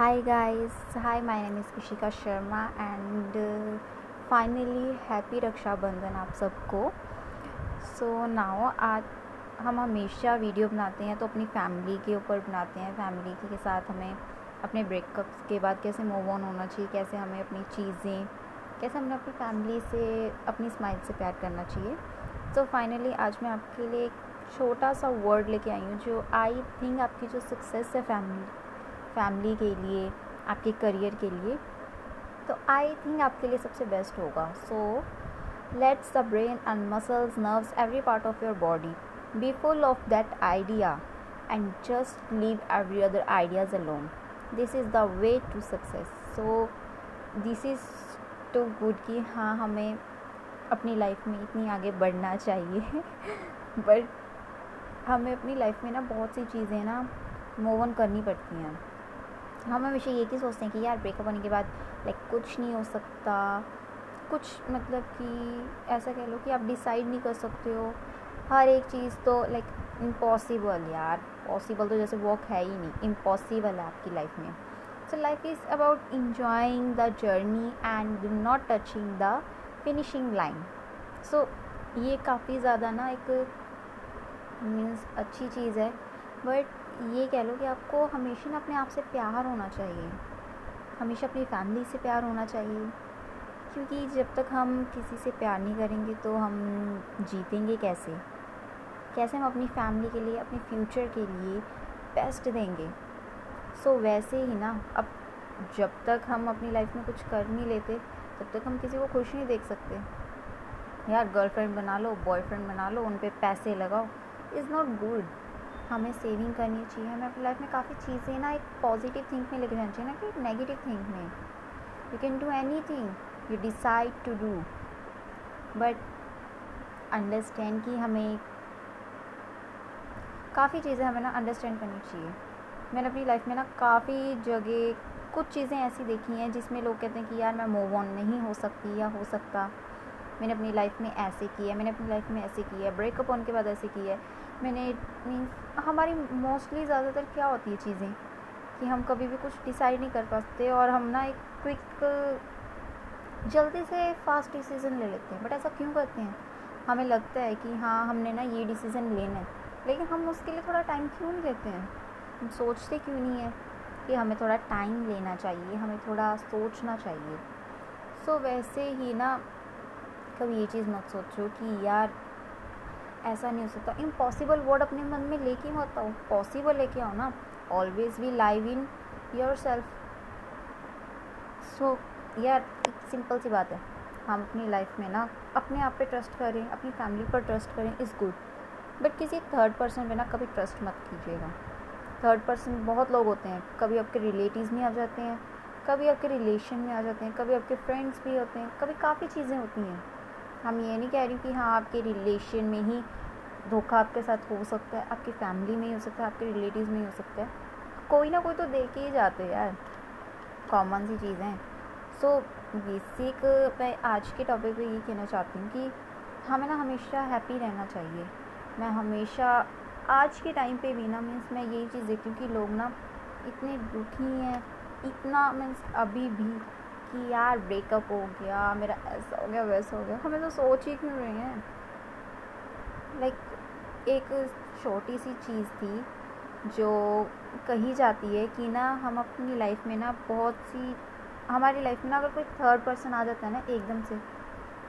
Hi guys, hi my name is Ishika Sharma and uh, finally happy Rakshabandhan आप सबको. सो so, now आज हम हमेशा वीडियो बनाते हैं तो अपनी फैमिली के ऊपर बनाते हैं. फैमिली के साथ हमें अपने ब्रेकअप्स के बाद कैसे मूव ऑन होना चाहिए कैसे हमें अपनी चीज़ें कैसे हमें अपनी फैमिली से अपनी स्माइल से प्यार करना चाहिए. तो फाइनली आज मैं आपके लिए एक छोटा सा वर्ड लेके आई हूँ जो आई थिंक आपकी जो सक्सेस है फैमिली फैमिली के लिए, आपके करियर के लिए तो आई थिंक आपके लिए सबसे बेस्ट होगा। So let's the brain and muscles nerves every part of your body be full of that idea and just leave every other ideas alone this is the way to success so this is too good कि हाँ हमें अपनी life में इतनी आगे बढ़ना चाहिए। But हमें अपनी लाइफ में ना बहुत सी चीज़ें ना मूव ऑन करनी पड़ती हैं। हम हमेशा ये ही सोचते हैं कि यार ब्रेकअप होने के बाद लाइक कुछ नहीं हो सकता। कुछ मतलब कि ऐसा कह लो कि आप डिसाइड नहीं कर सकते हो। हर एक चीज़ तो लाइक इम्पॉसिबल यार। पॉसिबल तो जैसे वर्क है ही नहीं। इम्पॉसिबल है आपकी लाइफ में। So life is about enjoying the journey and not touching the finishing line so ये काफ़ी ज़्यादा ना एक मीन्स अच्छी चीज़ है। बट ये कह लो कि आपको हमेशा ना अपने आप से प्यार होना चाहिए। हमेशा अपनी फैमिली से प्यार होना चाहिए। क्योंकि जब तक हम किसी से प्यार नहीं करेंगे तो हम जीतेंगे कैसे? कैसे हम अपनी फैमिली के लिए अपने फ्यूचर के लिए बेस्ट देंगे? सो so, वैसे ही ना अब जब तक हम अपनी लाइफ में कुछ कर नहीं लेते तब तक हम किसी को खुश नहीं देख सकते। यार गर्लफ्रेंड बना लो बॉयफ्रेंड बना लो उन पर पैसे लगाओ। इज़ नॉट गुड हमें सेविंग करनी चाहिए। हमें अपनी लाइफ में काफ़ी चीज़ें ना एक पॉजिटिव थिंक में लेके जाना चाहिए, ना कि एक नेगेटिव थिंक में। You can do anything you decide to do but understand कि हमें काफ़ी चीज़ें हमें ना अंडरस्टैंड करनी चाहिए। मैंने अपनी लाइफ में ना काफ़ी जगह कुछ चीज़ें ऐसी देखी हैं जिसमें लोग कहते हैं कि यार मैं मूव ऑन नहीं हो सकती या हो सकता। मैंने अपनी लाइफ में ऐसे किया मैंने अपनी लाइफ में ऐसे किया ब्रेकअप होने के बाद ऐसे किया मैंने मीन्स हमारी मोस्टली ज़्यादातर क्या होती है चीज़ें? कि हम कभी भी कुछ डिसाइड नहीं कर पाते और हम ना एक क्विक जल्दी से फास्ट डिसीज़न ले लेते हैं। बट ऐसा क्यों करते हैं? हमें लगता है कि हाँ हमने ना ये डिसीज़न लेना है। लेकिन हम उसके लिए थोड़ा टाइम क्यों नहीं देते हैं? हम सोचते क्यों नहीं है कि हमें थोड़ा टाइम लेना चाहिए हमें थोड़ा सोचना चाहिए। सो so, वैसे ही ना कभी ये चीज़ मत सोचो कि यार, ऐसा नहीं हो सकता। इम्पॉसिबल वर्ड अपने मन में लेके मत आओ। पॉसिबल लेके आओ ना। Always we live in yourself so यार, एक सिंपल सी बात है। हम अपनी लाइफ में ना अपने आप पे ट्रस्ट करें, अपनी फैमिली पर ट्रस्ट करें इज़ गुड बट किसी थर्ड पर्सन पे ना कभी ट्रस्ट मत कीजिएगा। थर्ड पर्सन बहुत लोग होते हैं। कभी आपके रिलेटिव्स में आ जाते हैं, कभी आपके रिलेशन में आ जाते हैं, कभी आपके फ्रेंड्स भी होते हैं, कभी काफ़ी चीज़ें होती हैं। हम ये नहीं कह रही कि हाँ आपके रिलेशन में ही धोखा आपके साथ हो सकता है, आपकी फैमिली में ही हो सकता है, आपके रिलेटिव में ही हो सकता है। कोई ना कोई तो देख ही जाते हैं यार कॉमन सी चीज़ें सो बेसिक मैं आज के टॉपिक पे ये कहना चाहती हूँ कि हमें ना हमेशा हैप्पी रहना चाहिए। मैं हमेशा, आज के टाइम पे भी ना मीन्स मैं यही चीज़ देखती हूँ कि लोग ना इतने दुखी हैं, इतना मीन्स अभी भी कि यार ब्रेकअप हो गया मेरा ऐसा हो गया वैसा हो गया। हमें तो सोच ही क्यों रहे हैं? लाइक like, एक छोटी सी चीज़ थी जो कही जाती है कि ना हम अपनी लाइफ में ना बहुत सी हमारी लाइफ में ना अगर कोई थर्ड पर्सन आ जाता है ना एकदम से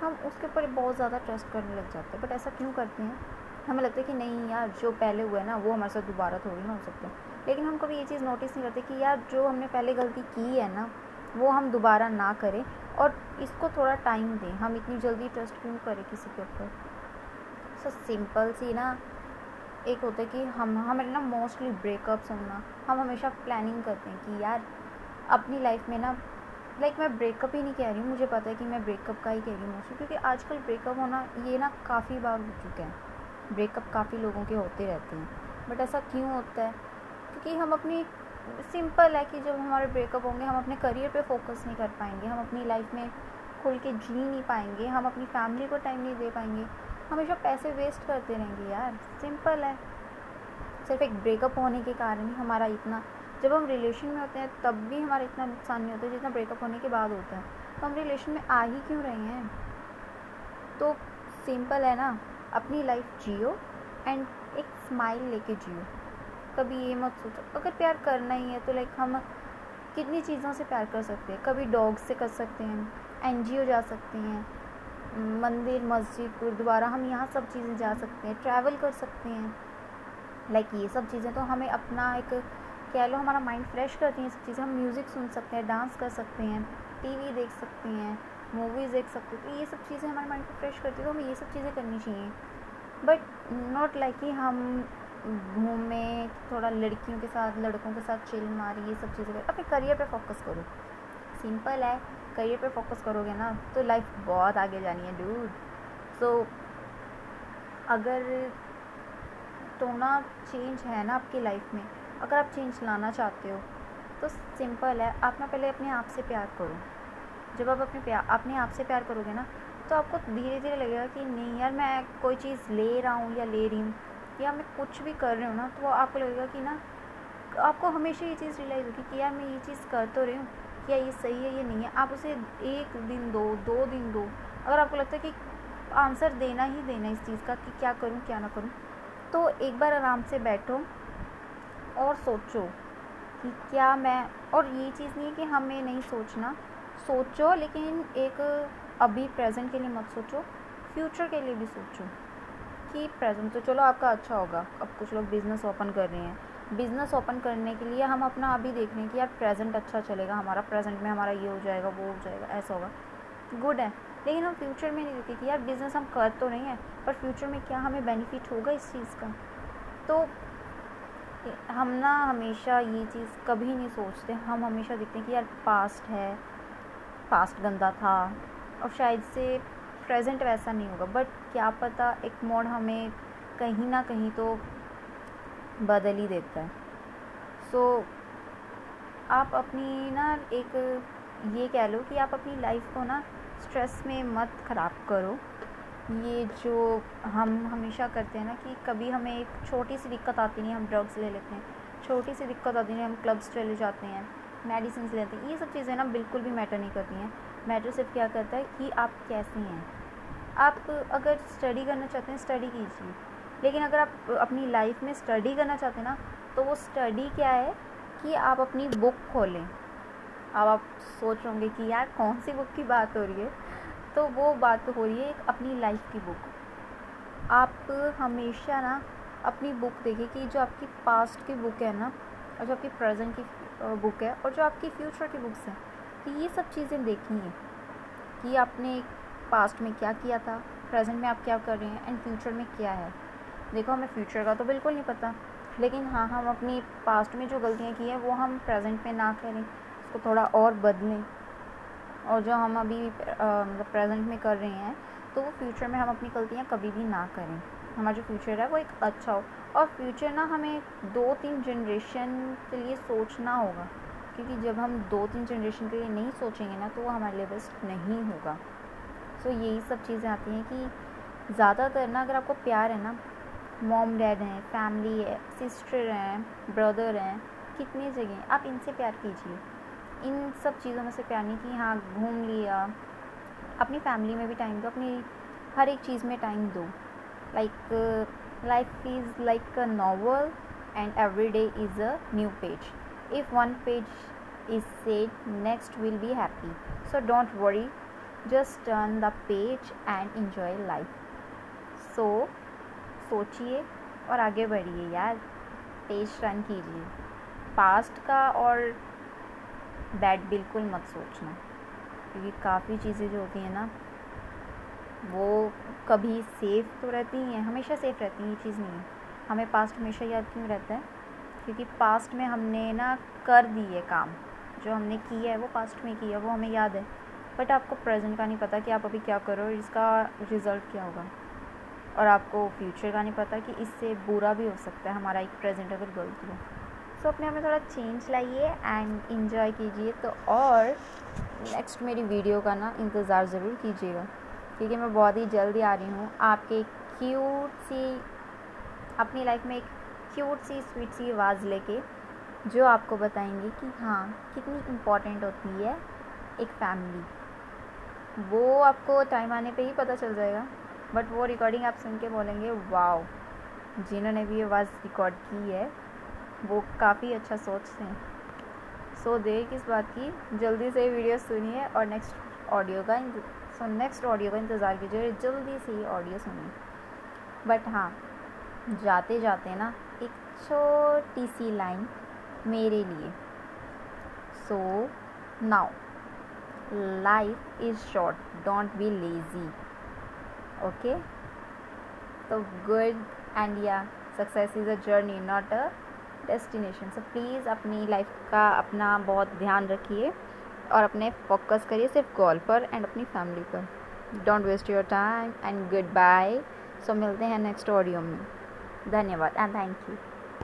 हम उसके ऊपर बहुत ज़्यादा ट्रस्ट करने लग जाते हैं। बट ऐसा क्यों करते हैं? हमें लगता है कि नहीं यार जो पहले हुआ है ना वो हमारे साथ दोबारा थोड़ी ना हो सकते लेकिन हम कभी ये चीज़ नोटिस नहीं करते कि यार जो हमने पहले गलती की है ना वो हम दोबारा ना करें और इसको थोड़ा टाइम दें। हम इतनी जल्दी ट्रस्ट क्यों करें किसी के ऊपर? सो सिंपल सी ना, एक होता है कि हम, हमारे ना मोस्टली ब्रेकअप्स होना हम हमेशा प्लानिंग करते हैं कि यार, अपनी लाइफ में ना लाइक मैं ब्रेकअप ही नहीं कह रही हूँ, मुझे पता है कि मैं ब्रेकअप का ही कह रही हूँ मोस्टली क्योंकि आजकल ब्रेकअप होना, ये ना काफ़ी बार हो चुका है। ब्रेकअप काफ़ी लोगों के होते रहते हैं। बट ऐसा क्यों होता है? क्योंकि हम अपनी सिंपल है कि जब हमारे ब्रेकअप होंगे, हम अपने करियर पे फोकस नहीं कर पाएँगे, हम अपनी लाइफ में खुल के जी नहीं पाएँगे, हम अपनी फैमिली को टाइम नहीं दे पाएँगे, हमेशा पैसे वेस्ट करते रहेंगे यार। सिंपल है। सिर्फ़ एक ब्रेकअप होने के कारण ही हमारा इतना, जब हम रिलेशन में होते हैं, तब भी हमारा इतना नुकसान नहीं होता जितना ब्रेकअप होने के बाद होता है। तो हम रिलेशन में आ ही क्यों रहे हैं? तो सिंपल है ना, अपनी लाइफ जियो एंड एक स्माइल लेके जियो। कभी ये मत सोचो। अगर प्यार करना ही है तो लाइक हम कितनी चीज़ों से प्यार कर सकते हैं। कभी डॉग से कर सकते हैं एनजीओ जा सकते हैं, मंदिर, मस्जिद, गुरुद्वारा, हम यहाँ सब चीज़ें जा सकते हैं ट्रैवल कर सकते हैं। लाइक ये सब चीज़ें तो हमें अपना एक, कह लो, हमारा माइंड फ्रेश करती हैं सब चीज़ें। हम म्यूज़िक सुन सकते हैं डांस कर सकते हैं टीवी देख सकते हैं मूवीज़ देख सकते हैं। तो ये सब चीज़ें हमारे माइंड को फ्रेश करती है तो हमें ये सब चीज़ें करनी चाहिए। बट नॉट लाइक कि हम घूमें थोड़ा लड़कियों के साथ लड़कों के साथ चिल मारी ये सब चीज़ें करें अपने करियर पे फोकस करो। सिंपल है करियर पे फोकस करोगे ना तो लाइफ बहुत आगे जानी है डूड सो so, अगर तो ना चेंज है ना आपकी लाइफ में अगर आप चेंज लाना चाहते हो तो सिंपल है आप ना पहले अपने आप से प्यार करो। जब आप अपने प्यार अपने आप से प्यार करोगे ना तो आपको धीरे धीरे लगेगा कि नहीं यार मैं कोई चीज़ ले रहा हूँ या ले रही हूँ या मैं कुछ भी कर रही हूँ ना तो आपको लगेगा कि ना, आपको हमेशा ये चीज़ रियलाइज़ होगी कि यार मैं ये चीज़ कर तो रही हूँ क्या ये सही है, ये नहीं है। आप उसे एक दिन दो दो दिन दो, अगर आपको लगता है कि आंसर देना ही देना इस चीज़ का कि क्या करूँ, क्या ना करूँ तो एक बार आराम से बैठो और सोचो कि क्या मैं, और ये चीज़ नहीं है कि हमें नहीं सोचना, सोचो, लेकिन एक अभी प्रेजेंट के लिए मत सोचो फ्यूचर के लिए भी सोचो। कि प्रेजेंट तो चलो आपका अच्छा होगा। अब कुछ लोग बिज़नेस ओपन कर रहे हैं। बिज़नेस ओपन करने के लिए हम अपना अभी देख रहे हैं कि यार प्रेजेंट अच्छा चलेगा। हमारा प्रेजेंट में हमारा ये हो जाएगा, वो हो जाएगा, ऐसा होगा। गुड है। लेकिन हम फ्यूचर में नहीं देखते कि यार बिज़नेस हम कर तो नहीं है, पर फ्यूचर में क्या हमें बेनिफिट होगा इस चीज़ का? तो हम ना हमेशा ये चीज़ कभी नहीं सोचते। हम हमेशा देखते हैं कि यार पास्ट है पास्ट गंदा था। और शायद से प्रेजेंट वैसा नहीं होगा बट क्या पता एक मोड हमें कहीं ना कहीं तो बदल ही देता है। सो so, आप अपनी ना एक ये कह लो कि आप अपनी लाइफ को ना स्ट्रेस में मत ख़राब करो। ये जो हम हमेशा करते हैं ना कि कभी हमें एक छोटी सी दिक्कत आती नहीं हम ड्रग्स ले लेते हैं छोटी सी दिक्कत आती नहीं हम क्लब्स चले जाते हैं। मेडिसिन लेते हैं। ये सब चीज़ें ना बिल्कुल भी मैटर नहीं करती हैं। मैटर सिर्फ़ क्या करता है कि आप कैसे हैं। आप अगर स्टडी करना चाहते हैं, स्टडी कीजिए। लेकिन अगर आप अपनी लाइफ में स्टडी करना चाहते हैं ना तो वो स्टडी क्या है कि आप अपनी बुक खोलें। अब आप सोच होंगे कि यार, कौन सी बुक की बात हो रही है? तो वो बात हो रही है एक अपनी लाइफ की बुक। आप हमेशा ना अपनी बुक देखिए कि जो आपकी पास्ट की बुक है ना और जो आपकी प्रेजेंट की बुक है और जो आपकी फ्यूचर की बुक्स हैं तो ये सब चीज़ें देखनी है, कि आपने पास्ट में क्या किया था प्रेजेंट में आप क्या कर रहे हैं एंड फ्यूचर में क्या है। देखो, हमें फ्यूचर का तो बिल्कुल नहीं पता, लेकिन हाँ हम अपनी पास्ट में जो गलतियाँ की हैं, वो हम प्रेजेंट में ना करें, उसको थोड़ा और बदलें। और जो हम अभी मतलब प्रेजेंट में कर रहे हैं तो वो फ्यूचर में हम अपनी गलतियाँ कभी भी ना करें। हमारा जो फ्यूचर है वो एक अच्छा हो। और फ्यूचर ना हमें दो तीन जनरेशन के लिए सोचना होगा। क्योंकि जब हम दो तीन जनरेशन के लिए नहीं सोचेंगे ना तो वो हमारे लिए बेस्ट नहीं होगा। सो so, यही सब चीज़ें आती हैं कि ज़्यादातर ना अगर आपको प्यार है ना मॉम डैड हैं फैमिली है सिस्टर हैं ब्रदर हैं कितनी जगह आप इनसे प्यार कीजिए। इन सब चीज़ों में से प्यार नहीं कि हाँ घूम लिया अपनी फैमिली में भी टाइम दो अपनी हर एक चीज़ में टाइम दो। Like life is like a novel and every day is a new page if one page is sad next will be happy so don't worry just turn the page and enjoy life so सोचिए और आगे बढ़िए यार। Page turn कीजिए। Past का और bad बिल्कुल मत सोचना। क्योंकि काफ़ी चीज़ें जो होती हैं ना वो कभी सेफ़ तो रहती ही हैं हमेशा सेफ़ रहती हैं, ये चीज़ नहीं है। हमें पास्ट हमेशा याद क्यों रहता है? क्योंकि पास्ट में हमने ना कर दी है काम। जो हमने किया है, वो पास्ट में किया वो हमें याद है। बट आपको प्रेजेंट का नहीं पता कि आप अभी क्या करो इसका रिज़ल्ट क्या होगा। और आपको फ्यूचर का नहीं पता कि इससे बुरा भी हो सकता है हमारा एक प्रेजेंट अगर गलती हो सो अपने आप में थोड़ा चेंज लाइए एंड इन्जॉय कीजिए। तो और नेक्स्ट मेरी वीडियो का ना इंतज़ार ज़रूर कीजिएगा। क्योंकि मैं बहुत ही जल्दी आ रही हूँ। आपके क्यूट सी, अपनी लाइफ में एक क्यूट सी स्वीट सी आवाज़ लेके जो आपको बताएँगे कि हाँ कितनी इंपॉर्टेंट होती है एक फैमिली वो आपको टाइम आने पे ही पता चल जाएगा। बट वो रिकॉर्डिंग आप सुन के बोलेंगे वाओ जिन्होंने भी ये आवाज़ रिकॉर्ड की है, वो काफ़ी अच्छा सोचते हैं। सो देर किस बात की, जल्दी से वीडियो सुनिए और नेक्स्ट ऑडियो का सो नेक्स्ट ऑडियो का इंतज़ार कीजिए जल्दी से ही ऑडियो सुनिए। बट हाँ जाते जाते ना, एक छोटी सी लाइन मेरे लिए। So now life is short don't be lazy okay तो गुड एंड या success is a journey not a destination so please अपनी लाइफ का अपना बहुत ध्यान रखिए। और अपने फोकस करिए सिर्फ़ गोल पर एंड अपनी फैमिली पर। Don't waste your time and goodbye so मिलते हैं नेक्स्ट ऑडियो में। धन्यवाद एंड थैंक यू